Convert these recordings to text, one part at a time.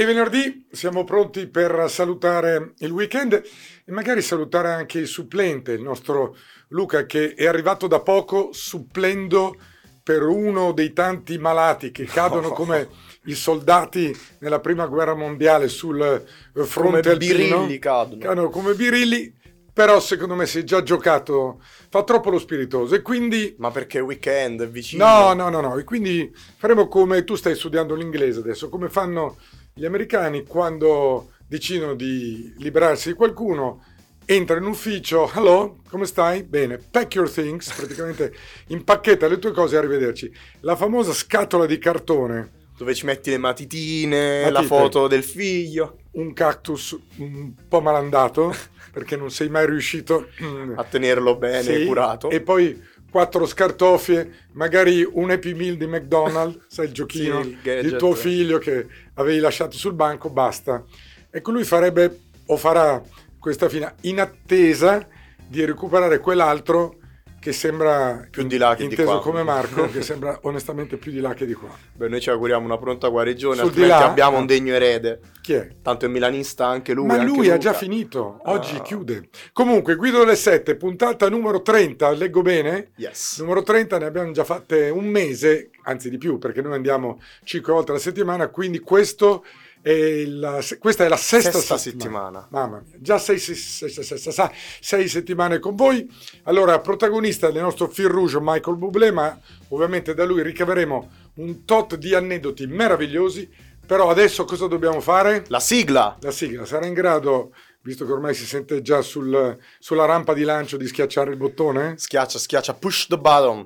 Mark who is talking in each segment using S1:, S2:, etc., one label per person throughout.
S1: E venerdì siamo pronti per salutare il weekend e magari salutare anche il supplente, il nostro Luca che è arrivato da poco supplendo per uno dei tanti malati che cadono come i soldati nella prima guerra mondiale sul eh, fronte
S2: Come
S1: alpino.
S2: birilli cadono.
S1: Cadono come birilli, però secondo me si è già giocato, fa troppo lo spiritoso e quindi
S2: Ma perché è weekend è vicino?
S1: No, no, no, no. E quindi faremo come tu stai studiando l'inglese adesso, come fanno gli americani quando decidono di liberarsi di qualcuno, entra in ufficio, hello, come stai? Bene, pack your things, praticamente impacchetta le tue cose e arrivederci. La famosa scatola di cartone,
S2: Dove ci metti le matitine,
S1: Matite.
S2: la foto del figlio,
S1: un cactus un po' malandato, perché non sei mai riuscito
S2: a tenerlo bene
S1: Sì,
S2: curato.
S1: E poi quattro scartoffie, magari un Happy Meal di McDonald's, sai il giochino
S2: Sì, il
S1: di tuo figlio che avevi lasciato sul banco, basta. Ecco, lui farebbe o farà questa fine in attesa di recuperare quell'altro che sembra
S2: Più di là che di
S1: inteso
S2: qua.
S1: come Marco, che sembra onestamente più di là che di qua.
S2: Beh, noi ci auguriamo una pronta guarigione,
S1: Sul di
S2: altrimenti
S1: là?
S2: abbiamo un degno erede.
S1: Chi è?
S2: Tanto è milanista anche lui.
S1: Ma
S2: anche
S1: lui ha
S2: Luca.
S1: già finito, oggi
S2: Ah.
S1: chiude. Comunque, Guido delle 7, puntata numero 30, leggo bene?
S2: Yes.
S1: Numero 30 ne abbiamo già fatte un mese, anzi di più, perché noi andiamo 5 volte alla settimana, quindi questo la- questa è la sesta,
S2: Sesta
S1: settimana.
S2: settimana.
S1: Mamma mia, già sei, sei- sei- sei- sei- sei- sei settimane con voi. Allora, protagonista del nostro fil rouge Michael Bublé, ma ovviamente da lui ricaveremo un tot di aneddoti meravigliosi. Però adesso cosa dobbiamo fare?
S2: La sigla.
S1: La sigla sarà in grado, visto che ormai si sente già sul- sulla rampa di lancio, di schiacciare il bottone?
S2: Schiaccia, schiaccia, push the button.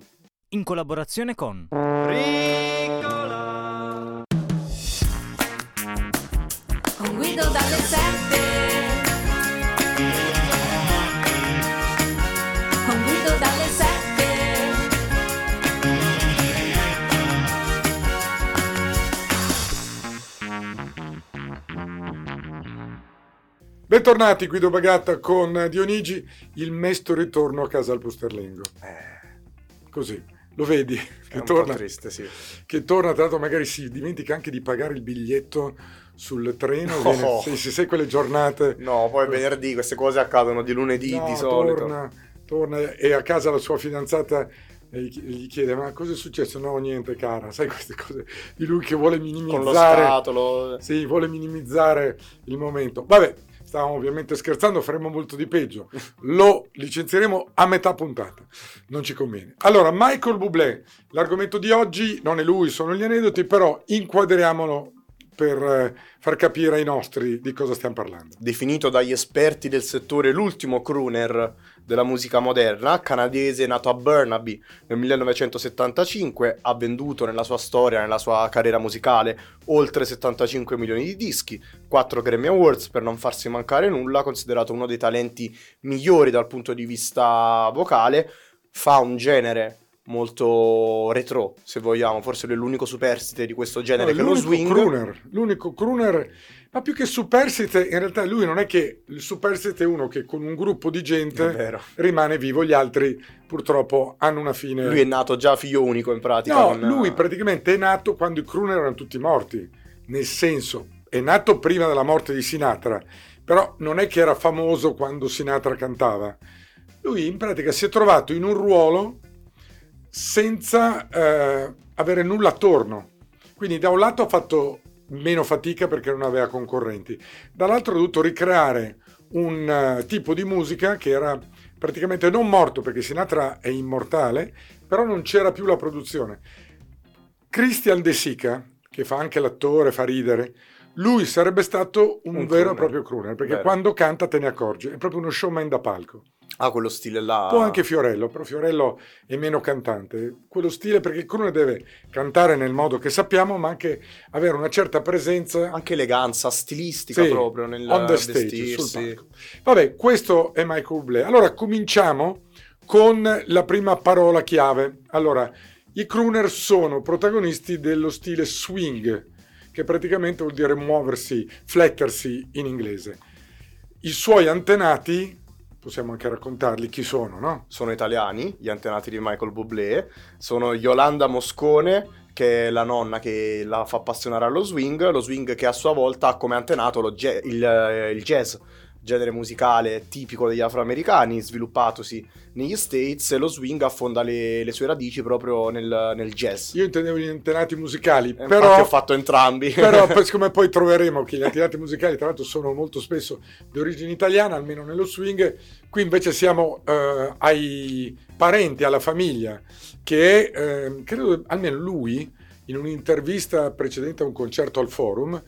S3: in collaborazione con
S4: Con
S1: Bentornati, Guido Bagatta con Dionigi, il mesto ritorno a casa al Pusterlengo. Così, lo vedi, che torna,
S2: triste, sì.
S1: che torna, tra l'altro magari si dimentica anche di pagare il biglietto sul treno,
S2: No.
S1: viene- se, se quelle giornate...
S2: No, poi venerdì queste cose accadono di lunedì
S1: No,
S2: di solito.
S1: Torna, torna e a casa la sua fidanzata e gli chiede ma cosa è successo? No, niente cara, sai queste cose di lui che vuole
S2: Con lo
S1: minimizzare...
S2: scatolo.
S1: Sì, vuole minimizzare il momento. Vabbè, stavamo ovviamente scherzando, faremo molto di peggio. Lo licenzieremo a metà puntata. Non ci conviene. Allora, Michael Bublé, l'argomento di oggi non è lui, sono gli aneddoti, però inquadriamolo per eh, far capire ai nostri di cosa stiamo parlando.
S2: Definito dagli esperti del settore l'ultimo crooner della musica moderna, canadese nato a Burnaby nel 1975, ha venduto nella sua storia, nella sua carriera musicale, oltre 75 milioni di dischi, 4 Grammy Awards per non farsi mancare nulla, considerato uno dei talenti migliori dal punto di vista vocale, fa un genere molto retro, se vogliamo, forse lui è l'unico superstite di questo genere
S1: No,
S2: che lo
S1: l'unico
S2: swing.
S1: crooner, l'unico crooner, ma più che superstite, in realtà lui non è che il superstite è uno che con un gruppo di gente rimane vivo, gli altri purtroppo hanno una fine.
S2: Lui è nato già figlio unico in pratica.
S1: No,
S2: con-
S1: lui praticamente è nato quando i crooner erano tutti morti, nel senso, è nato prima della morte di Sinatra, però non è che era famoso quando Sinatra cantava. Lui in pratica si è trovato in un ruolo senza eh, avere nulla attorno. Quindi da un lato ha fatto meno fatica perché non aveva concorrenti, dall'altro ha dovuto ricreare un eh, tipo di musica che era praticamente non morto perché Sinatra è immortale, però non c'era più la produzione. Christian De Sica, che fa anche l'attore, fa ridere, lui sarebbe stato un,
S2: Un
S1: vero e
S2: crooner.
S1: proprio crooner, perché
S2: Vero.
S1: quando canta te ne accorgi, è proprio uno showman da palco.
S2: Ha quello stile là.
S1: Po' anche Fiorello, però Fiorello è meno cantante. Quello stile perché il crooner deve cantare nel modo che sappiamo, ma anche avere una certa presenza
S2: Anche eleganza stilistica
S1: Sì,
S2: proprio nel
S1: on the stage,
S2: vestirsi.
S1: sul palco. Vabbè, questo è Michael Bublé. Allora, cominciamo con la prima parola chiave. Allora, i crooner sono protagonisti dello stile swing, che praticamente vuol dire muoversi, flettersi in inglese. I suoi antenati, possiamo anche raccontarli chi sono, no?
S2: Sono italiani, gli antenati di Michael Bublé. Sono Yolanda Moscone, che è la nonna che la fa appassionare allo swing, lo swing che a sua volta ha come antenato ja- il, eh, il jazz, genere musicale tipico degli afroamericani, sviluppatosi negli States, e lo swing affonda le, le sue radici proprio nel, nel jazz.
S1: Io intendevo gli antenati musicali,
S2: E
S1: però...
S2: Infatti ho fatto entrambi.
S1: Però siccome poi troveremo che gli antenati musicali tra l'altro sono molto spesso di origine italiana, almeno nello swing, qui invece siamo eh, ai parenti, alla famiglia, che eh, credo, almeno lui, in un'intervista precedente a un concerto al forum,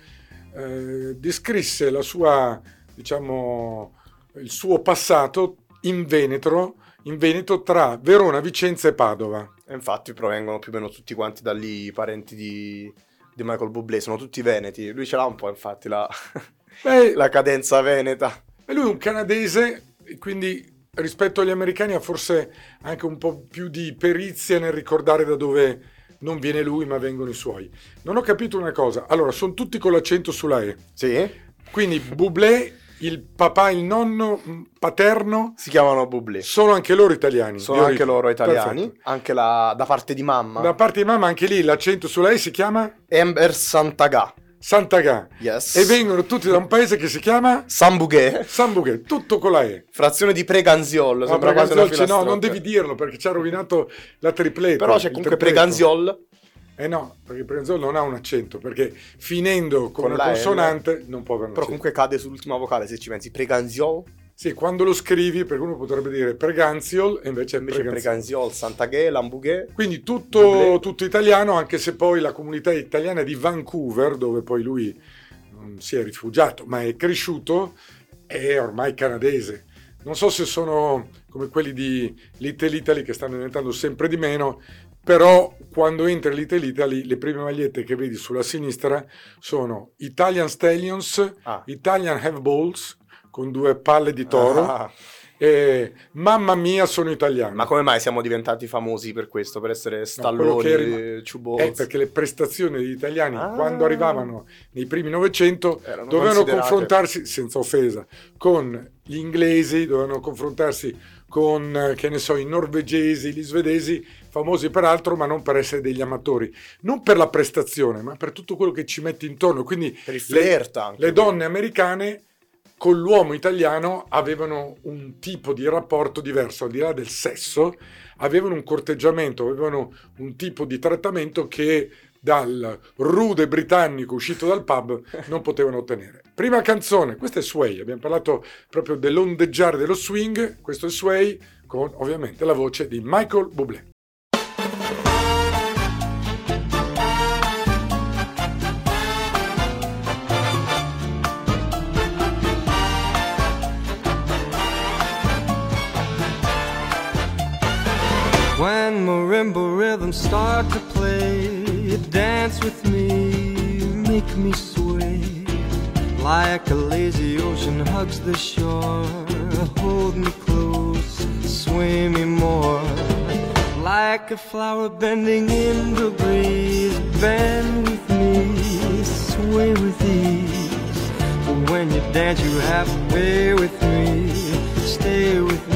S1: eh, descrisse la sua, diciamo, il suo passato in Veneto, in Veneto tra Verona, Vicenza e Padova.
S2: E infatti provengono più o meno tutti quanti da lì, i parenti di, di Michael Bublé, sono tutti veneti. Lui ce l'ha un po', infatti, la,
S1: Beh,
S2: la cadenza veneta.
S1: E lui è un canadese, quindi rispetto agli americani ha forse anche un po' più di perizia nel ricordare da dove non viene lui, ma vengono i suoi. Non ho capito una cosa. Allora, sono tutti con l'accento sulla E.
S2: Sì,
S1: Quindi Bublé, il papà, il nonno paterno,
S2: si chiamano Bublé.
S1: sono anche loro italiani.
S2: Sono anche
S1: origine.
S2: loro italiani,
S1: Perfetto.
S2: anche la- da parte di mamma.
S1: Da parte di mamma anche lì l'accento sulla E si chiama
S2: Amber Santagà.
S1: Sant'Agà.
S2: Yes.
S1: E vengono tutti da un paese che si chiama
S2: Sambughe,
S1: San Bughe, tutto con la E.
S2: frazione di Preganziol.
S1: No, Preganziol, no, non devi dirlo perché ci ha rovinato la tripletta.
S2: Però c'è comunque. Preganziol.
S1: Eh no, perché Preganziol non ha un accento, perché finendo con,
S2: Con
S1: una
S2: la L.
S1: consonante non può avere un
S2: Però
S1: accento.
S2: comunque cade sull'ultima vocale se ci pensi. Preganziol.
S1: Sì, quando lo scrivi, perché uno potrebbe dire Preganziol e invece è
S2: Invece
S1: Preganziol.
S2: Santaghe, Lambughe.
S1: Quindi tutto, tutto italiano, anche se poi la comunità italiana di Vancouver, dove poi lui non si è rifugiato, ma è cresciuto, è ormai canadese. Non so se sono come quelli di Little Italy che stanno diventando sempre di meno, però quando entri in Little Italy le prime magliette che vedi sulla sinistra sono Italian Stallions,
S2: Ah.
S1: Italian Have Balls con due palle di toro
S2: Ah.
S1: e Mamma mia sono italiano.
S2: Ma come mai siamo diventati famosi per questo? Per essere stalloni,
S1: che eri-
S2: ciubolz?
S1: Eh, perché le prestazioni degli italiani
S2: Ah.
S1: quando arrivavano nei primi Novecento dovevano confrontarsi, senza offesa, con gli inglesi, dovevano confrontarsi con, eh, che ne so, i norvegesi, gli svedesi, famosi peraltro, ma non per essere degli amatori, non per la prestazione, ma per tutto quello che ci metti intorno. Quindi le- le donne americane con l'uomo italiano avevano un tipo di rapporto diverso, al di là del sesso, avevano un corteggiamento, avevano un tipo di trattamento che dal rude britannico uscito dal pub non potevano ottenere. Prima canzone, questa è Sway, abbiamo parlato proprio dell'ondeggiare dello swing, questo è Sway con ovviamente la voce di Michael Bublé.
S5: Rhythms start to play, dance with me, make me sway. Like a lazy ocean hugs the shore, hold me close, sway me more. Like a flower bending in the breeze, bend with me, sway with ease. When you dance, you have to way with me, stay with me,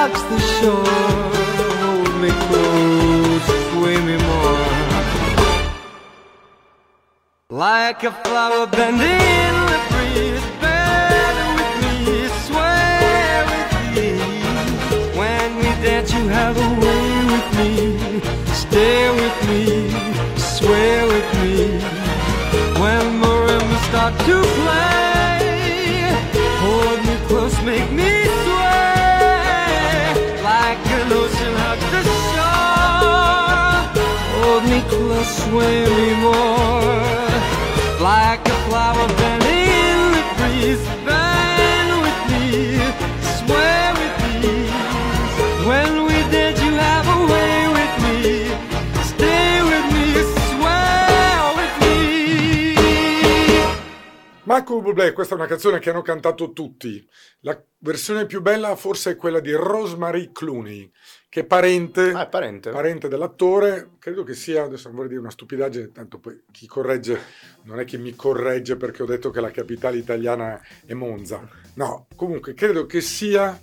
S5: hugs the shore. Hold me close, sway me more. Like a flower bending in the breeze, bend with me, sway with me. When we dance, you have a way with me. Stay with me, sway with me. When marimbas start to play, sway me. Like a flower bending in the breeze, bend with me, sway with me. When we dance, you have a way with me. Stay with me, sway with me.
S1: Michael Bublé, questa è una canzone che hanno cantato tutti. La versione più bella forse è quella di Rosemary Clooney, che è parente,
S2: Ah, è parente.
S1: parente dell'attore. Credo che sia, adesso non vorrei dire una stupidaggine, tanto poi chi corregge non è che mi corregge perché ho detto che la capitale italiana è Monza. No, comunque credo che sia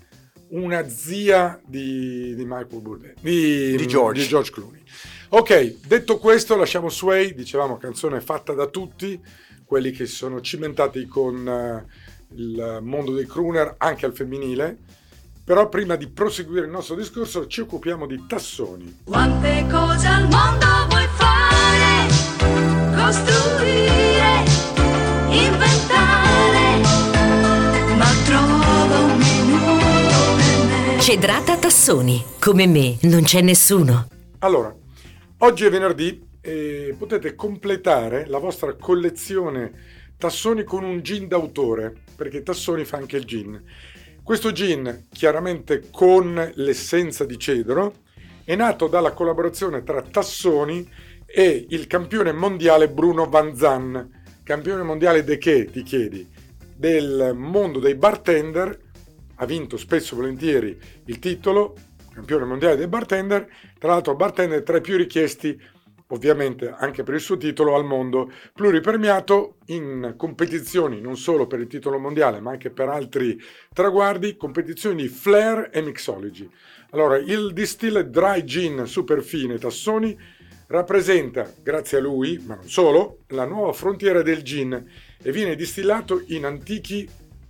S1: una zia di, di Michael Bublé, di,
S2: Di George.
S1: di George Clooney. Ok, detto questo, lasciamo Sway, dicevamo canzone fatta da tutti, quelli che si sono cimentati con eh, il mondo dei crooner anche al femminile. Però prima di proseguire il nostro discorso ci occupiamo di tassoni.
S4: Quante cose al mondo vuoi fare? Costruire, inventare, ma trova un minuto per me.
S6: Cedrata Tassoni, come me non c'è nessuno.
S1: Allora, oggi è venerdì e potete completare la vostra collezione tassoni con un gin d'autore, perché Tassoni fa anche il gin. Questo gin, chiaramente con l'essenza di cedro, è nato dalla collaborazione tra Tassoni e il campione mondiale Bruno Van Zan. Campione mondiale di che, ti chiedi? Del mondo dei bartender, ha vinto spesso e volentieri il titolo, campione mondiale dei bartender, tra l'altro bartender tra i più richiesti, ovviamente anche per il suo titolo al mondo, pluripremiato in competizioni non solo per il titolo mondiale, ma anche per altri traguardi, competizioni di flair e mixology. Allora, il distilled dry gin super fine Tassoni rappresenta, grazie a lui, ma non solo, la nuova frontiera del gin e viene distillato in antichi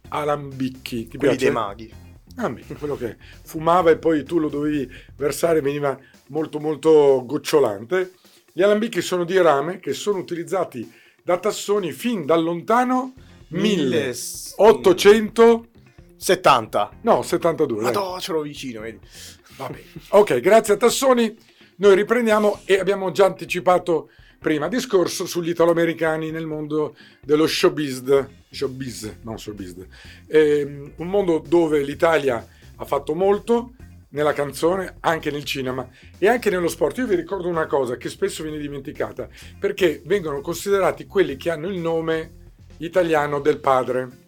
S1: alambicchi. Ti
S2: Quelli
S1: piace?
S2: dei maghi.
S1: Ah, beh, quello che fumava e poi tu lo dovevi versare veniva molto molto gocciolante. Gli alambicchi sono di rame che sono utilizzati da tassoni fin dal lontano 1800
S2: 70.
S1: no 72 dai.
S2: Madonna, ce l'ho vicino, vedi.
S1: Vabbè. Ok, grazie a Tassoni. Noi riprendiamo e abbiamo già anticipato prima discorso sugli italoamericani nel mondo dello showbiz, showbiz, non showbiz, Ehm, un mondo dove l'Italia ha fatto molto nella canzone, anche nel cinema e anche nello sport. Io vi ricordo una cosa che spesso viene dimenticata, perché vengono considerati quelli che hanno il nome italiano del padre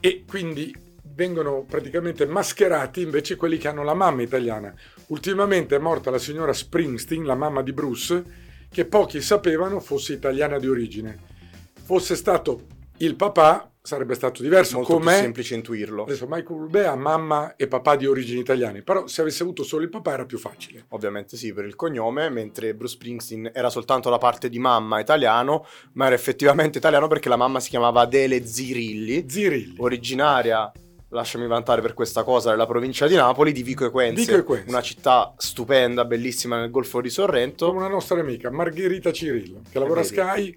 S1: e quindi vengono praticamente mascherati invece quelli che hanno la mamma italiana. Ultimamente è morta la signora Springsteen, la mamma di Bruce, che pochi sapevano fosse italiana di origine. Fosse stato il papà, sarebbe stato diverso.
S2: Molto
S1: Com'è?
S2: semplice intuirlo.
S1: Adesso Michael Bublé ha mamma e papà di origini italiane, però se avesse avuto solo il papà era più facile.
S2: Ovviamente sì, per il cognome, mentre Bruce Springsteen era soltanto la parte di mamma italiano, ma era effettivamente italiano perché la mamma si chiamava Adele Zirilli,
S1: Zirilli.
S2: originaria, lasciami vantare per questa cosa, della provincia di Napoli, di Vico Equense,
S1: Vico Equense.
S2: una città stupenda, bellissima nel Golfo di Sorrento.
S1: Come una nostra amica Margherita Cirillo, che lavora a. Sky,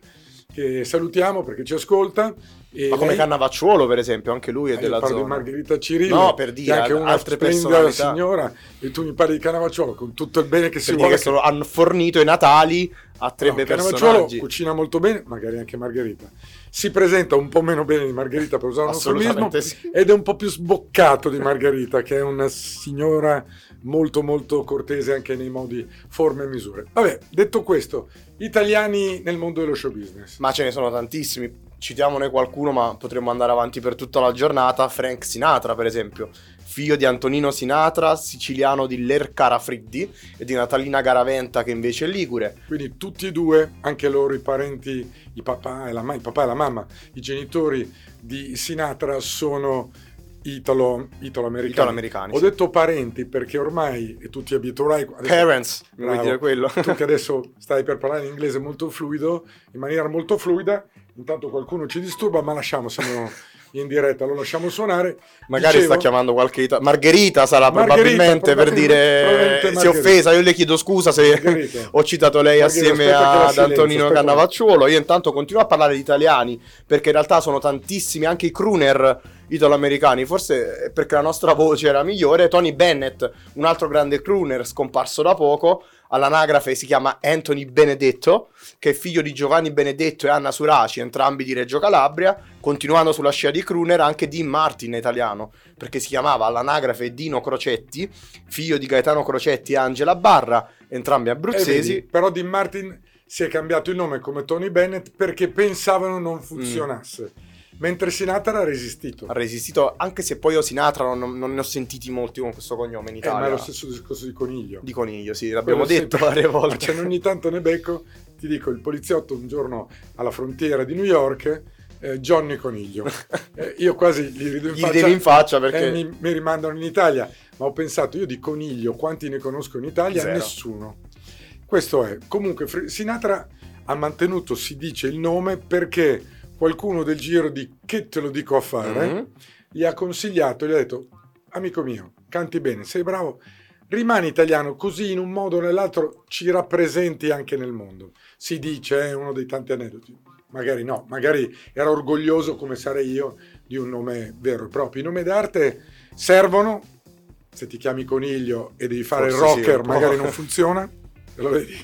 S1: che salutiamo perché ci ascolta. E
S2: Ma come
S1: lei-
S2: Cannavacciuolo, per esempio, anche lui è
S1: Eh,
S2: della
S1: parlo di
S2: zona.
S1: Margherita Cirillo,
S2: No, per dire,
S1: che anche una
S2: altre personalità.
S1: signora, e tu mi parli di Cannavacciuolo con tutto il bene che si vuole.
S2: che sono- hanno fornito i Natali a tre
S1: No,
S2: bei
S1: Cannavacciuolo
S2: personaggi.
S1: cucina molto bene, magari anche Margherita. Si presenta un po' meno bene di Margherita per usare un
S2: Assolutamente sì.
S1: ed è un po' più sboccato di Margherita, che è una signora molto molto cortese anche nei modi, forme e misure. Vabbè, detto questo, italiani nel mondo dello show business.
S2: Ma ce ne sono tantissimi. Citiamone qualcuno, ma potremmo andare avanti per tutta la giornata. Frank Sinatra, per esempio, figlio di Antonino Sinatra, siciliano di Lercara Friddi e di Natalina Garaventa, che invece è ligure.
S1: Quindi tutti e due, anche loro i parenti, i papà e la, ma- il papà e la mamma, i genitori di Sinatra sono italo, italo-americani.
S2: Italo-americani,
S1: Ho
S2: sì.
S1: detto parenti perché ormai, e tu ti abituerai... adesso-
S2: Parents, mi vuoi
S1: Bravo.
S2: dire quello?
S1: Tu che adesso stai per parlare in inglese molto fluido, in maniera molto fluida, intanto qualcuno ci disturba, ma lasciamo, siamo in diretta, lo lasciamo suonare.
S2: Magari
S1: Dicevo-
S2: sta chiamando qualche ita- Margherita sarà
S1: Margherita,
S2: probabilmente per
S1: probabilmente-
S2: dire
S1: probabilmente
S2: si è offesa, io le chiedo scusa se
S1: Margherita.
S2: ho citato lei
S1: Margherita,
S2: assieme ad Antonino. Cannavacciuolo. Io intanto continuo a parlare di italiani perché in realtà sono tantissimi anche i crooner italo-americani, forse perché la nostra voce era migliore. Tony Bennett, un altro grande crooner scomparso da poco, all'anagrafe si chiama Anthony Benedetto, che è figlio di Giovanni Benedetto e Anna Suraci, entrambi di Reggio Calabria, continuando sulla scia di crooner anche Dean Martin italiano, perché si chiamava all'anagrafe Dino Crocetti, figlio di Gaetano Crocetti e Angela Barra, entrambi abruzzesi.
S1: vedi, però Dean Martin si è cambiato il nome come Tony Bennett perché pensavano non funzionasse, mentre Sinatra ha resistito.
S2: ha resistito, anche se poi io Sinatra non, non ne ho sentiti molti con questo cognome in
S1: Eh, ma è
S2: Italia.
S1: lo stesso discorso di Coniglio.
S2: Di coniglio, sì, l'abbiamo
S1: Quello
S2: detto
S1: sempre.
S2: varie volte.
S1: ce n'è ogni tanto ne becco. Ti dico, il poliziotto un giorno alla frontiera di New York, eh, Johnny Coniglio. Eh, io quasi gli rido in
S2: Gli
S1: faccia.
S2: in faccia perché
S1: mi, mi rimandano in Italia. Ma ho pensato, io di Coniglio, quanti ne conosco in Italia?
S2: Zero.
S1: Nessuno. Questo è. Comunque, Sinatra ha mantenuto, si dice, il nome perché qualcuno del giro di che te lo dico a fare
S2: Mhm.
S1: gli ha consigliato, gli ha detto, amico mio, canti bene, sei bravo, rimani italiano così in un modo o nell'altro ci rappresenti anche nel mondo. Si dice, è uno dei tanti aneddoti. Magari no, magari era orgoglioso come sarei io di un nome vero e proprio. I nomi d'arte servono, se ti chiami Coniglio e devi fare
S2: Forse
S1: il
S2: sì,
S1: rocker,
S2: po'.
S1: magari non funziona. Lo vedi?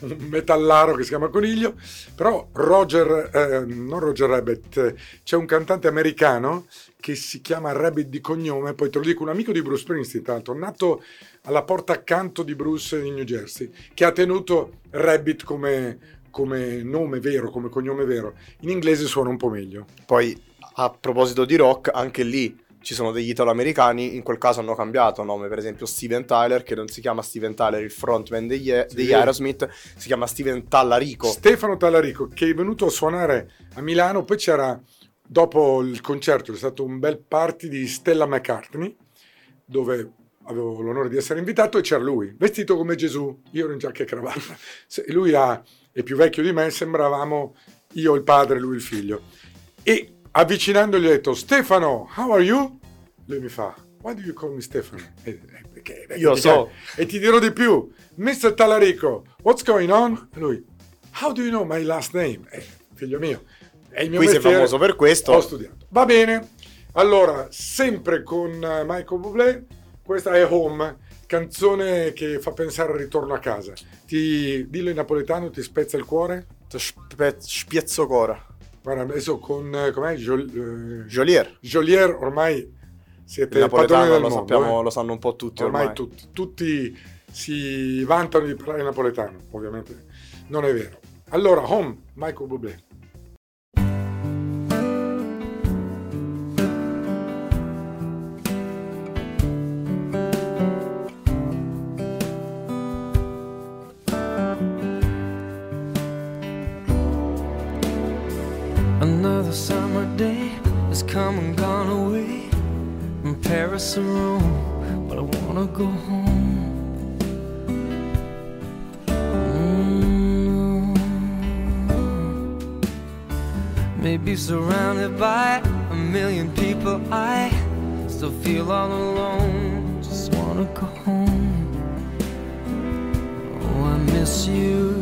S1: Un metallaro che si chiama Coniglio. Però Roger, eh, non Roger Rabbit, eh, c'è un cantante americano che si chiama Rabbit di cognome, poi te lo dico, un amico di Bruce Springsteen, l'altro, nato alla porta accanto di Bruce in New Jersey, che ha tenuto Rabbit come, come nome vero, come cognome vero. In inglese suona un po' meglio.
S2: Poi, a proposito di rock, anche lì ci sono degli italo-americani, in quel caso hanno cambiato nome, per esempio Steven Tyler, che non si chiama Steven Tyler, il frontman degli, degli Aerosmith, si chiama Steven Tallarico.
S1: Stefano Tallarico che è venuto a suonare a Milano, poi c'era dopo il concerto, c'è stato un bel party di Stella McCartney dove avevo l'onore di essere invitato e c'era lui, vestito come Gesù, io ero in giacca e cravatta. Lui ha- è più vecchio di me, sembravamo io il padre, lui il figlio. E avvicinandogli ho detto Stefano, how are you? Lui mi fa, why do you call me Stefano? E- perché- perché-
S2: Io so.
S1: E ti dirò di più, Mr. Tallarico, what's going on? E Lui, how do you know my last name? Eh, figlio mio, è il mio
S2: Qui sei
S1: mestiere,
S2: famoso per questo.
S1: Ho studiato. Va bene, allora, sempre con eh, Michael Bublé, questa è Home, canzone che fa pensare al ritorno a casa. Ti, dillo in napoletano, ti spezza il cuore?
S2: Spe- Spiezzocora.
S1: Guarda, adesso con, eh, com'è? Jol- eh,
S2: Jolier.
S1: Jolier ormai siete
S2: Il
S1: padroni
S2: napoletano
S1: del
S2: lo,
S1: mondo.
S2: sappiamo,
S1: eh.
S2: lo sanno un po' tutti
S1: ormai,
S2: ormai.
S1: tutti, tutti si vantano di parlare napoletano, ovviamente non è vero. Allora, Home, Michael Bublé.
S5: Another summer day has come and gone away from Paris or Rome, but I wanna go home. Mm. Maybe surrounded by a million people, I still feel all alone. Just wanna go home. Oh, I miss you,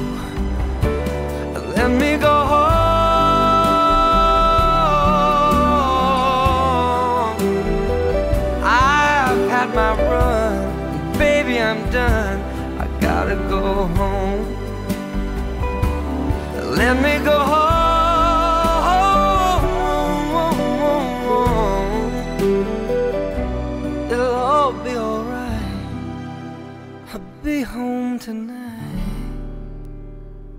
S5: Done. I gotta go home. Let me go home. It'll all be alright. I'll be home tonight.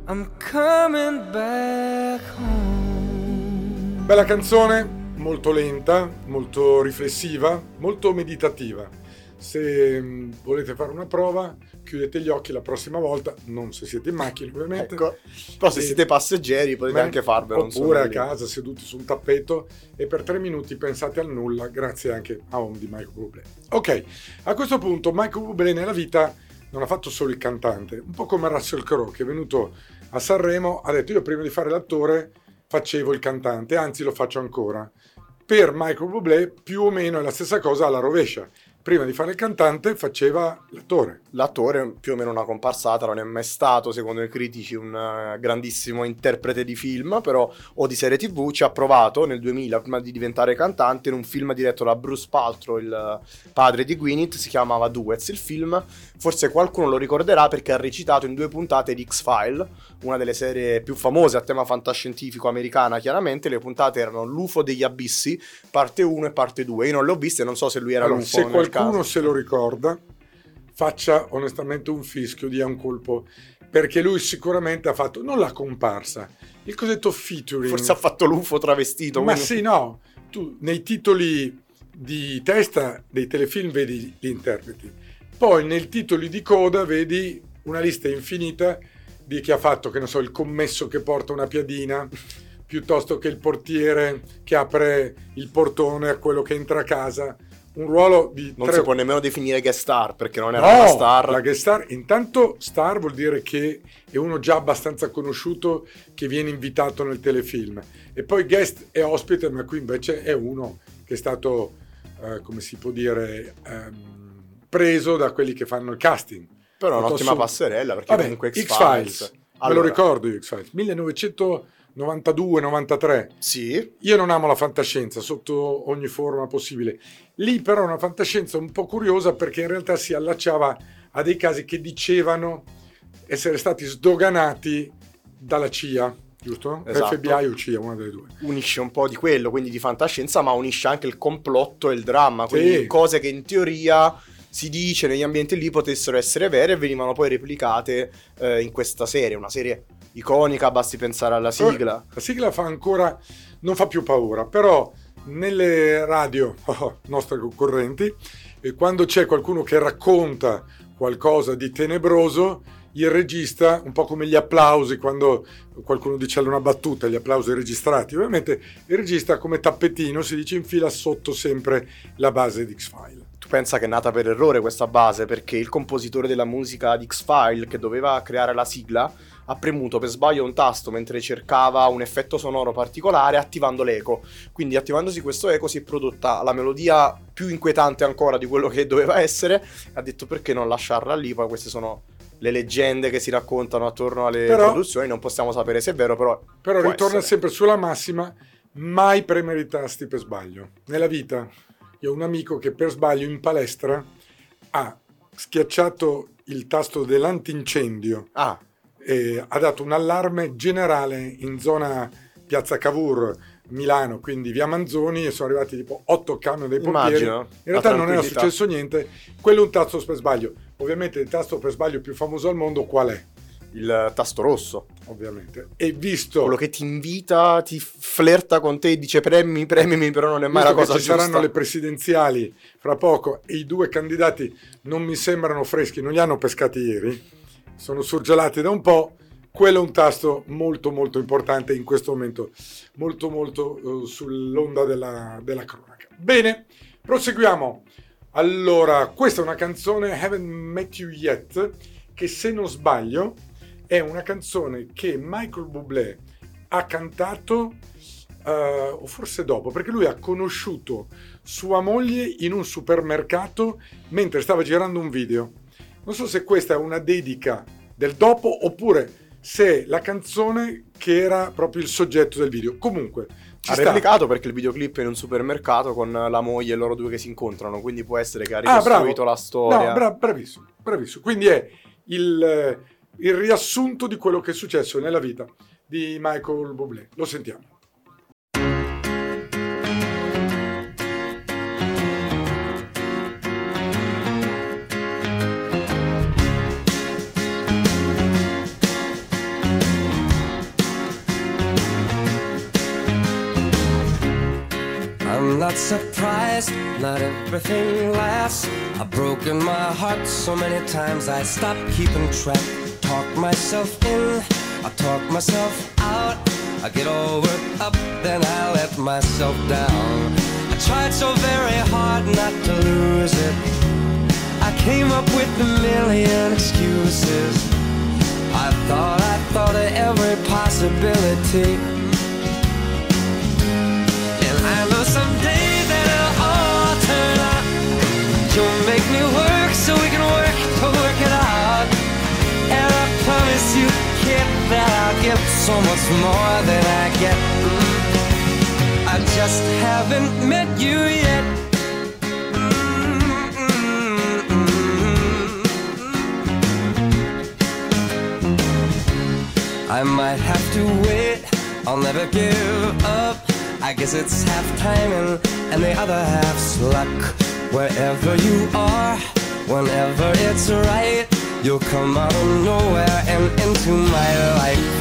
S5: I'm coming back home.
S1: Bella canzone, molto lenta, molto riflessiva, molto meditativa. Se mm, volete fare una prova, chiudete gli occhi la prossima volta, non se siete in macchina ovviamente.
S2: Ecco. Però se
S1: E-
S2: siete passeggeri potete
S1: Beh,
S2: anche farvelo.
S1: Oppure a casa seduti su un tappeto e per tre minuti pensate al nulla, grazie anche a Home di Michael Bublé. Ok, a questo punto Michael Bublé nella vita non ha fatto solo il cantante, un po' come Russell Crowe che è venuto a Sanremo, ha detto io prima di fare l'attore facevo il cantante, anzi lo faccio ancora. Per Michael Bublé più o meno è la stessa cosa alla rovescia. Prima di fare il cantante faceva l'attore.
S2: L'attore più o meno una comparsata, non è mai stato, secondo i critici, un eh, grandissimo interprete di film, però o di serie tv, ci ha provato nel 2000, prima di diventare cantante, in un film diretto da Bruce Paltrow, il eh, padre di Gwyneth, si chiamava Duets. Il film, forse qualcuno lo ricorderà perché ha recitato in due puntate di X-File, una delle serie più famose a tema fantascientifico americana, chiaramente. Le puntate erano L'UFO degli abissi, parte 1 e parte 2. Io non le ho viste, non so se lui era
S1: Allora,
S2: l'UFO
S1: se
S2: nel
S1: qualcuno
S2: caso.
S1: se lo ricorda, faccia onestamente un fischio, dia un colpo, perché lui sicuramente ha fatto, non la comparsa, il cosiddetto featuring.
S2: Forse ha fatto l'UFO travestito.
S1: Ma
S2: quindi-
S1: sì, no, tu nei titoli di testa dei telefilm vedi gli interpreti, poi nei titoli di coda vedi una lista infinita di chi ha fatto, che ne so, il commesso che porta una piadina, piuttosto che il portiere che apre il portone a quello che entra a casa. Un ruolo di
S2: Non
S1: tre-
S2: si può nemmeno definire guest star perché non era
S1: No,
S2: una star.
S1: La guest star, intanto star vuol dire che è uno già abbastanza conosciuto che viene invitato nel telefilm. E poi guest è ospite, ma qui invece è uno che è stato, eh, come si può dire, ehm, preso da quelli che fanno il casting.
S2: Però è un'ottima passerella perché
S1: Vabbè,
S2: comunque
S1: X-Files,
S2: X-Files.
S1: me lo ricordo io X-Files, 1992-93.
S2: Sì,
S1: Io non amo la fantascienza sotto ogni forma possibile. Lì però è una fantascienza un po' curiosa perché in realtà si allacciava a dei casi che dicevano essere stati sdoganati dalla CIA, giusto?
S2: Esatto.
S1: FBI o CIA, una delle due.
S2: unisce un po' di quello, quindi di fantascienza, ma unisce anche il complotto e il dramma, quindi
S1: Sì.
S2: cose che in teoria si dice negli ambienti lì potessero essere vere e venivano poi replicate eh, in questa serie, una serie iconica, basti pensare alla sigla.
S1: La sigla fa ancora, non fa più paura, però nelle radio oh, nostre concorrenti, eh, quando c'è qualcuno che racconta qualcosa di tenebroso, il regista, un po' come gli applausi quando qualcuno dice una battuta, gli applausi registrati, ovviamente il regista come tappetino si dice infila sotto sempre la base di X-File.
S2: Pensa che è nata per errore questa base perché il compositore della musica di X-File che doveva creare la sigla ha premuto per sbaglio un tasto mentre cercava un effetto sonoro particolare attivando l'eco. Quindi attivandosi questo eco si è prodotta la melodia più inquietante ancora di quello che doveva essere. Ha detto perché non lasciarla lì, poi queste sono le leggende che si raccontano attorno alle
S1: Però-
S2: produzioni, non possiamo sapere se è vero, però...
S1: Però ritorna
S2: essere.
S1: sempre sulla massima, mai premere i tasti per sbaglio. Nella vita, io ho un amico che per sbaglio in palestra ha schiacciato il tasto dell'antincendio
S2: Ah,
S1: ha dato un allarme generale in zona Piazza Cavour, Milano, quindi via Manzoni e sono arrivati tipo 8 camion dei pompieri.
S2: Immagino,
S1: In realtà non era successo niente, quello è un tasto per sbaglio. Ovviamente il tasto per sbaglio più famoso al mondo qual è?
S2: Il tasto rosso,
S1: Ovviamente. E visto,
S2: quello che ti invita, ti flirta con te, dice premi, premimi, però non è mai la cosa
S1: ci
S2: giusta.
S1: saranno le presidenziali fra poco e i due candidati non mi sembrano freschi, non li hanno pescati ieri, sono surgelati da un po', quello è un tasto molto molto importante in questo momento, molto molto eh, sull'onda della, della cronaca. Bene, proseguiamo. Allora, questa è una canzone Haven't Met You Yet, che se non sbaglio è una canzone che Michael Bublé ha cantato, eh, o forse dopo, perché lui ha conosciuto sua moglie in un supermercato mentre stava girando un video. Non so se questa è una dedica del dopo oppure se è la canzone che era proprio il soggetto del video. Comunque, ci
S2: Ha
S1: sta.
S2: replicato perché il videoclip è in un supermercato con la moglie e loro due che si incontrano, quindi può essere che ha
S1: Ah, bravo.
S2: ricostruito la storia.
S1: No, bra- bravissimo, bravissimo. Quindi è il, il riassunto di quello che è successo nella vita di Michael Bublé. Lo sentiamo.
S5: Not surprised, not everything lasts. I've broken my heart so many times I stopped keeping track. I talk myself in, I talk myself out. I get all worked up, then I let myself down. I tried so very hard not to lose it. I came up with a million excuses. I thought, I thought of every possibility. And I know someday that it'll all turn out. You'll make me work so we can work to work it out. I promise you, kid, that I'll give so much more than I get. I just haven't met you yet. I might have to wait, I'll never give up. I guess it's half timing and the other half's luck. Wherever you are, whenever it's right, you'll come out of nowhere and into my life.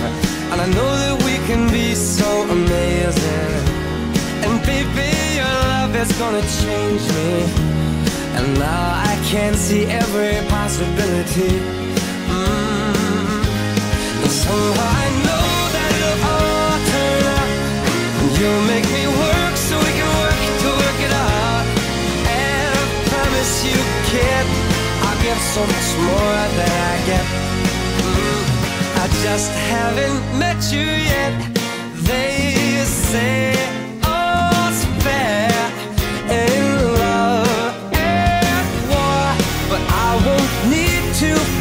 S5: And I know that we can be so amazing. And baby, your love is gonna change me. And now I can see every possibility. Mm. And somehow I know that it'll all turn out. And you'll make me work so we can work to work it out. And I promise you, I'll give so much more than I get. I just haven't met you yet. They say all's fair in love and war, but I won't need to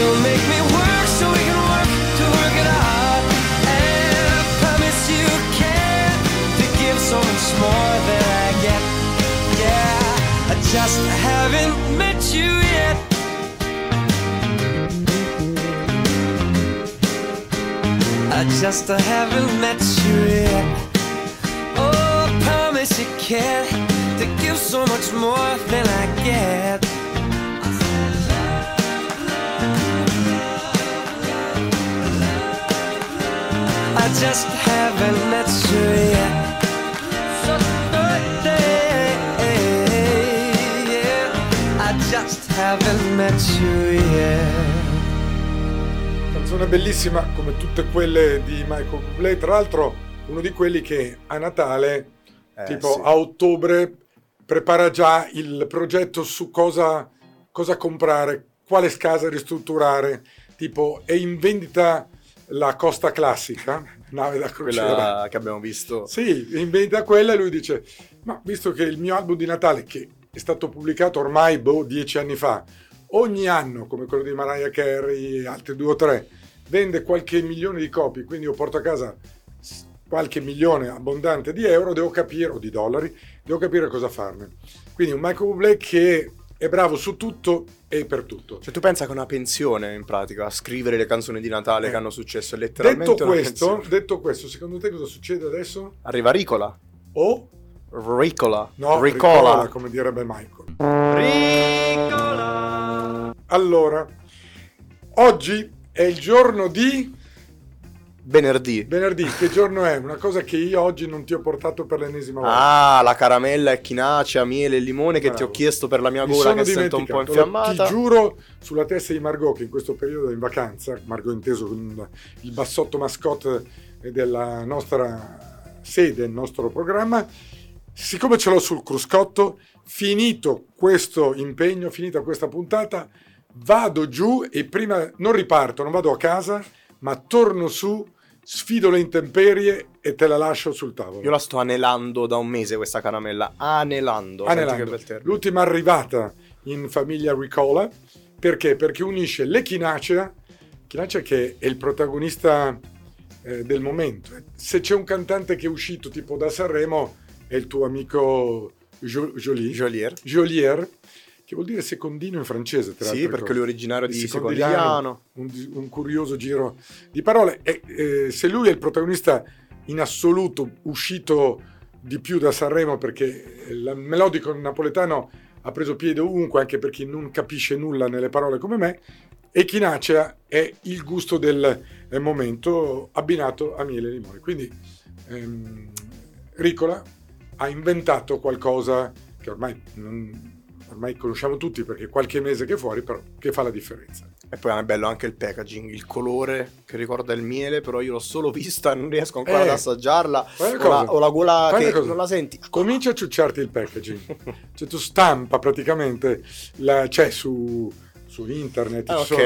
S5: You'll make me work so we can work to work it out. And I promise you can to give so much more than I get. Yeah, I just haven't met you yet. I just I haven't met you yet. Oh, I promise you can to give so much more than I get. Just haven't met you yet. So birthday, yeah. I just haven't met you yet.
S1: Canzone bellissima come tutte quelle di Michael Bublé, tra l'altro uno di quelli che a Natale,
S2: Eh,
S1: tipo
S2: sì.
S1: a ottobre, prepara già il progetto su cosa, cosa comprare, quale casa ristrutturare, tipo è in vendita la Costa Classica, nave da crociera.
S2: Quella che abbiamo visto.
S1: Sì, in vendita quella e lui dice, ma visto che il mio album di Natale, che è stato pubblicato ormai boh, dieci anni fa, ogni anno, come quello di Mariah Carey e altri due o tre, vende qualche milione di copie, quindi io porto a casa qualche milione abbondante di euro, devo capire, o di dollari, devo capire cosa farne. Quindi un Michael Bublé che è bravo su tutto e per tutto.
S2: Cioè, tu pensa che è una pensione in pratica a scrivere le canzoni di Natale
S1: Eh.
S2: che hanno successo? È letteralmente
S1: Detto
S2: una
S1: questo, detto questo, secondo te cosa succede adesso?
S2: Arriva Ricola.
S1: O
S2: Ricola.
S1: no,
S2: Ricola.
S1: ricola, come direbbe Michael. Allora, oggi è il giorno di
S2: Venerdì.
S1: venerdì. Che giorno è? Una cosa che io oggi non ti ho portato per l'ennesima volta.
S2: Ah, la caramella echinacea, miele e limone che ti
S1: Bravo.
S2: ho chiesto per la mia
S1: Mi
S2: gola che sento un po' infiammata.
S1: Ti giuro sulla testa di Margot che in questo periodo è in vacanza, Margot inteso con il bassotto mascotte della nostra sede, il nostro programma, siccome ce l'ho sul cruscotto, finito questo impegno, finita questa puntata, vado giù e prima non riparto, non vado a casa, ma torno su, sfido le intemperie e te la lascio sul tavolo.
S2: Io la sto anelando da un mese questa caramella. Anelando.
S1: Anelando. L'ultima arrivata in famiglia Ricola, perché? Perché unisce l'echinacea, echinacea che è il protagonista eh, del momento. Se c'è un cantante che è uscito tipo da Sanremo, è il tuo amico Jo- Jolie,
S2: Jolier.
S1: Jolier, che vuol dire secondino in francese, tra
S2: Sì,
S1: altre
S2: perché
S1: cose.
S2: lui è originario di
S1: Secondigliano,
S2: Secondigliano.
S1: un, un curioso giro di parole. E, eh, se lui è il protagonista in assoluto uscito di più da Sanremo, perché il melodico napoletano ha preso piede ovunque, anche per chi non capisce nulla nelle parole come me, e Chinacea è il gusto del eh, momento abbinato a miele e limone. Quindi ehm, Ricola ha inventato qualcosa che ormai, non- ormai conosciamo tutti perché qualche mese che è fuori, però che fa la differenza.
S2: E poi è bello anche il packaging, il colore che ricorda il miele, però io l'ho solo vista e non riesco ancora
S1: Eh,
S2: ad assaggiarla. Ho la, ho la gola che
S1: cosa.
S2: non la senti.
S1: Comincia a ciucciarti il packaging. Cioè tu stampa praticamente, la, cioè su, su internet.
S2: Ah, ok.
S1: sono-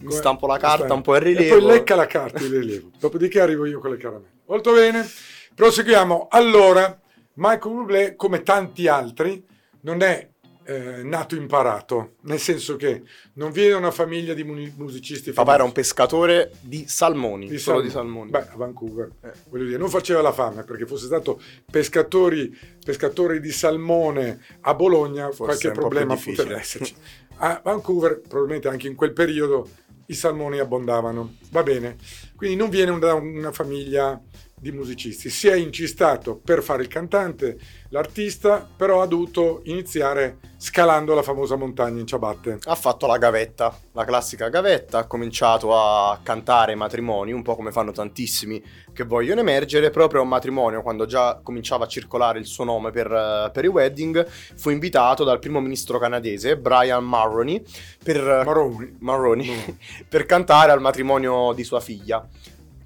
S2: Mi stampo la carta,
S1: Stampa.
S2: un po' in
S1: E
S2: rilievo.
S1: poi lecca la carta in rilievo. Dopodiché arrivo io con le caramelle. Molto bene. Proseguiamo. Allora, Michael Bublé, come tanti altri, non è eh, nato imparato, nel senso che non viene da una famiglia di musicisti
S2: Papà era un
S1: famosi.
S2: pescatore di salmoni,
S1: Di
S2: solo
S1: salmoni.
S2: di salmoni.
S1: Beh, a Vancouver,
S2: Eh.
S1: voglio dire, non faceva la fame perché fosse stato pescatori, pescatori di salmone a Bologna,
S2: Forse
S1: qualche problema poteva
S2: difficile.
S1: esserci. A Vancouver, probabilmente anche in quel periodo, i salmoni abbondavano. Va bene, quindi non viene da una famiglia di musicisti. Si è incistato per fare il cantante, l'artista, però ha dovuto iniziare scalando la famosa montagna in ciabatte.
S2: Ha fatto la gavetta, la classica gavetta, ha cominciato a cantare matrimoni, un po' come fanno tantissimi che vogliono emergere. Proprio a un matrimonio, quando già cominciava a circolare il suo nome per, eh, per i wedding, fu invitato dal primo ministro canadese, Brian Mulroney, per,
S1: Maroni.
S2: Mulroney, per cantare al matrimonio di sua figlia.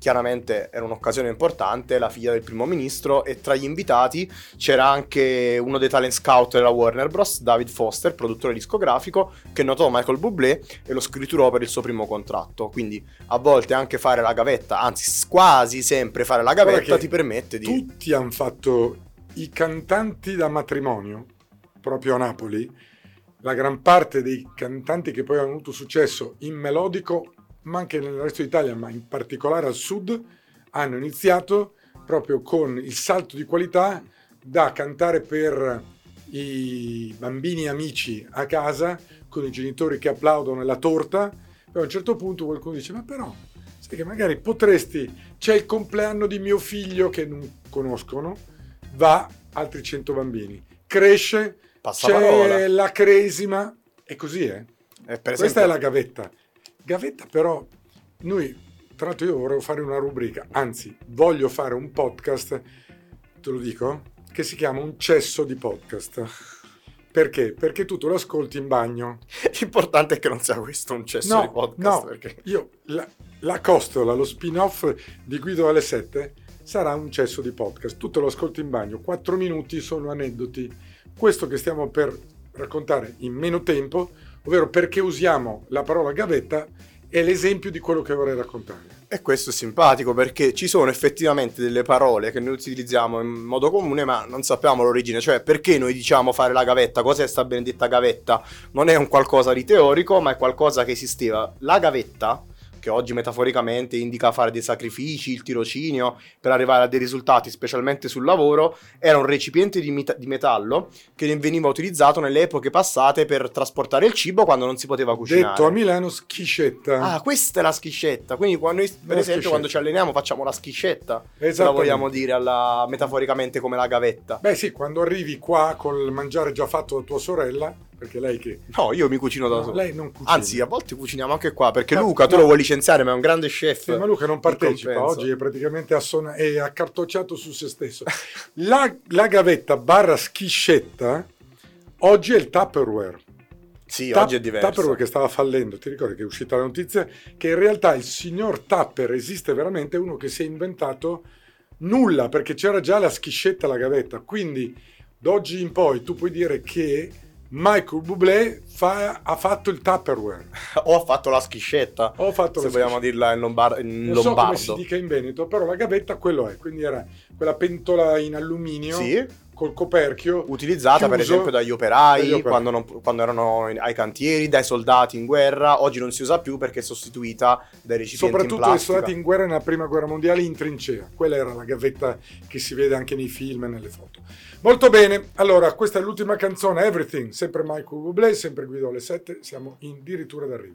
S2: Chiaramente era un'occasione importante, la figlia del primo ministro, e tra gli invitati c'era anche uno dei talent scout della Warner Bros., David Foster, produttore discografico, che notò Michael Bublé e lo scritturò per il suo primo contratto. Quindi a volte anche fare la gavetta, anzi quasi sempre fare la gavetta ti permette di...
S1: Tutti hanno fatto i cantanti da matrimonio, proprio a Napoli, la gran parte dei cantanti che poi hanno avuto successo in melodico, ma anche nel resto d'Italia, ma in particolare al sud, hanno iniziato proprio con il salto di qualità da cantare per i bambini amici a casa con i genitori che applaudono e la torta, poi a un certo punto qualcuno dice ma però sai che magari potresti, c'è il compleanno di mio figlio che non conoscono, va altri 100 bambini, cresce,
S2: Passa
S1: c'è
S2: parola.
S1: la cresima e così è.
S2: Eh, per
S1: Questa
S2: esempio-
S1: è la gavetta. Gavetta però, noi, tra l'altro io vorrei fare una rubrica, anzi voglio fare un podcast, te lo dico, che si chiama Un cesso di podcast. Perché? Perché tu te lo ascolti in bagno.
S2: L'importante è che non sia questo un cesso di
S1: No,
S2: podcast.
S1: no,
S2: Perché...
S1: io, la, la costola, lo spin-off di Guido alle 7 sarà un cesso di podcast. Tu te lo ascolti in bagno, 4 minuti sono aneddoti. Questo che stiamo per raccontare in meno tempo, ovvero perché usiamo la parola gavetta, è l'esempio di quello che vorrei raccontare.
S2: E questo è simpatico perché ci sono effettivamente delle parole che noi utilizziamo in modo comune ma non sappiamo l'origine, cioè perché noi diciamo fare la gavetta, cos'è sta benedetta gavetta? Non è un qualcosa di teorico ma è qualcosa che esisteva. La gavetta, che oggi metaforicamente indica fare dei sacrifici, il tirocinio per arrivare a dei risultati, specialmente sul lavoro, era un recipiente di, mita- di metallo che veniva utilizzato nelle epoche passate per trasportare il cibo quando non si poteva cucinare.
S1: Detto a Milano schiscetta.
S2: Ah, questa è la schiscetta. Quindi quando noi, per
S1: La
S2: esempio,
S1: schiscetta.
S2: quando ci alleniamo facciamo la schiscetta. Se la vogliamo dire alla- metaforicamente come la gavetta.
S1: Beh sì, quando arrivi qua col mangiare già fatto da tua sorella, perché lei che...
S2: No, io mi cucino da
S1: No,
S2: solo.
S1: lei non cucina.
S2: Anzi, a volte cuciniamo anche qua perché
S1: Ma-
S2: Luca, tu
S1: no.
S2: lo vuoi licenziare, ma è un grande chef.
S1: Sì, ma Luca non partecipa, oggi è praticamente assona- è accartocciato su se stesso. La, la gavetta barra schiscetta oggi è il Tupperware.
S2: Sì,
S1: Ta-
S2: oggi è diverso.
S1: Tupperware che stava fallendo, ti ricordi che è uscita la notizia che in realtà il signor Tupper esiste veramente uno che si è inventato nulla perché c'era già la schiscetta la gavetta. Quindi d'oggi in poi tu puoi dire che Michael Bublé fa- ha fatto il Tupperware.
S2: O ha fatto la schiscetta.
S1: Ho fatto
S2: se
S1: la
S2: vogliamo dirla in, lombar- in
S1: Non so come si
S2: lombardo.
S1: dica in Veneto, però la gavetta quello è, quindi era quella pentola in alluminio
S2: Sì,
S1: col coperchio
S2: utilizzata per esempio dagli operai. Quando, non- quando erano in- ai cantieri, dai soldati in guerra. Oggi non si usa più perché è sostituita dai recipienti
S1: soprattutto i
S2: plastica.
S1: soldati in guerra nella prima guerra mondiale in trincea. Quella era la gavetta che si vede anche nei film e nelle foto. Molto bene, allora questa è l'ultima canzone, Everything, sempre Michael Bublé, sempre Guido alle 7, siamo addirittura d'arrivo.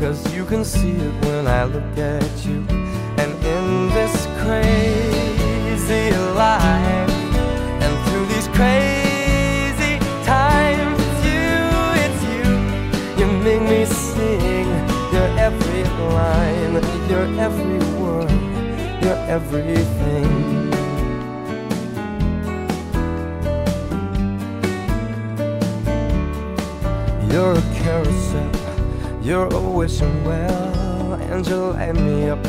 S5: Cause you can see it when I look at you. And in this crazy life, and through these crazy times, it's you, it's you. You make me sing your every line, your every word, your everything. You're a carousel, you're a wishing well, and you light me up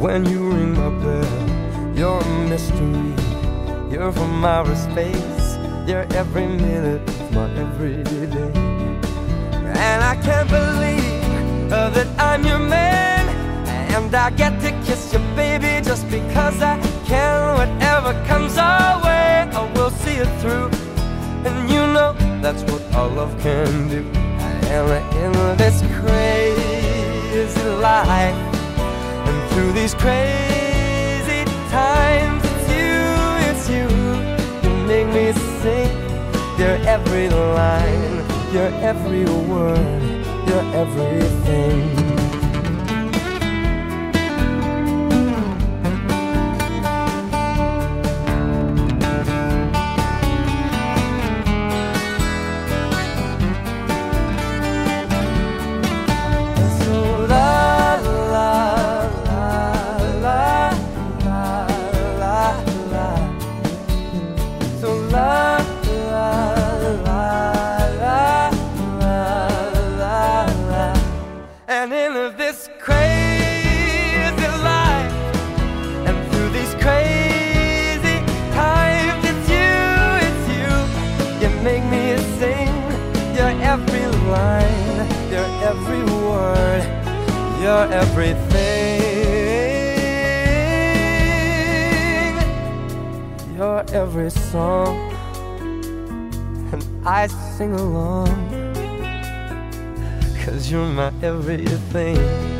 S5: when you ring my bell. You're a mystery, you're from outer space, you're every minute of my everyday. And I can't believe uh, that I'm your man, and I get to kiss you, baby, just because I can. Whatever comes our way, I will see it through. And you know that's what our love can do. And in this crazy life, and through these crazy times, it's you, it's you. You make me sing your every line, your every word, your everything. Everything. You're every song. And I sing along. Cause you're my everything.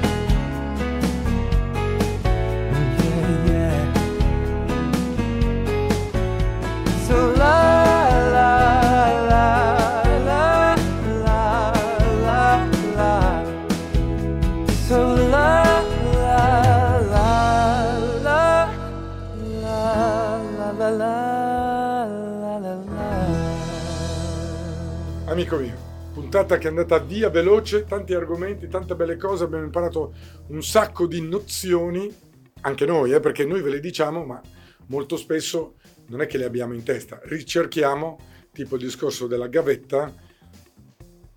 S1: Puntata che è andata via veloce, tanti argomenti, tante belle cose, abbiamo imparato un sacco di nozioni, anche noi, eh, perché noi ve le diciamo, ma molto spesso non è che le abbiamo in testa, ricerchiamo, tipo il discorso della gavetta,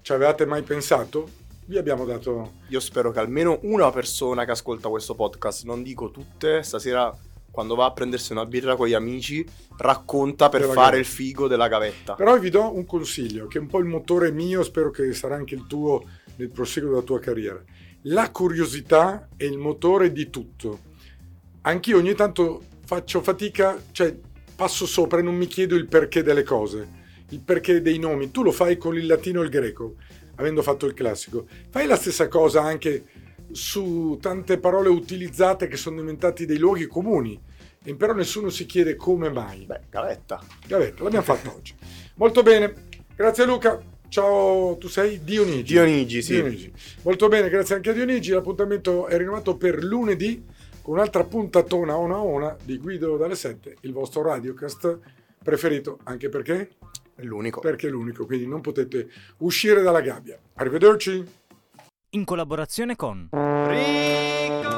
S1: ci avevate mai pensato? Vi abbiamo dato...
S2: Io spero che almeno una persona che ascolta questo podcast, non dico tutte, stasera quando va a prendersi una birra con gli amici, racconta per fare
S1: gavetta.
S2: il figo della gavetta.
S1: Però vi do un consiglio, che è un po' il motore mio, spero che sarà anche il tuo nel proseguo della tua carriera. La curiosità è il motore di tutto. Anch'io ogni tanto faccio fatica, cioè passo sopra e non mi chiedo il perché delle cose, il perché dei nomi. Tu lo fai con il latino e il greco, avendo fatto il classico. Fai la stessa cosa anche su tante parole utilizzate che sono diventati dei luoghi comuni, e però nessuno si chiede come mai.
S2: Beh, gavetta.
S1: Gavetta, l'abbiamo fatto oggi. Molto bene, grazie Luca. Ciao, tu sei Dionigi.
S2: Dionigi, sì.
S1: Dionigi. Molto bene, grazie anche a Dionigi. L'appuntamento è rinnovato per lunedì con un'altra puntatona ona a ona di Guido dalle 7, il vostro radiocast preferito, anche perché?
S2: È l'unico.
S1: Perché è l'unico, quindi non potete uscire dalla gabbia. Arrivederci.
S3: In collaborazione con
S5: Rico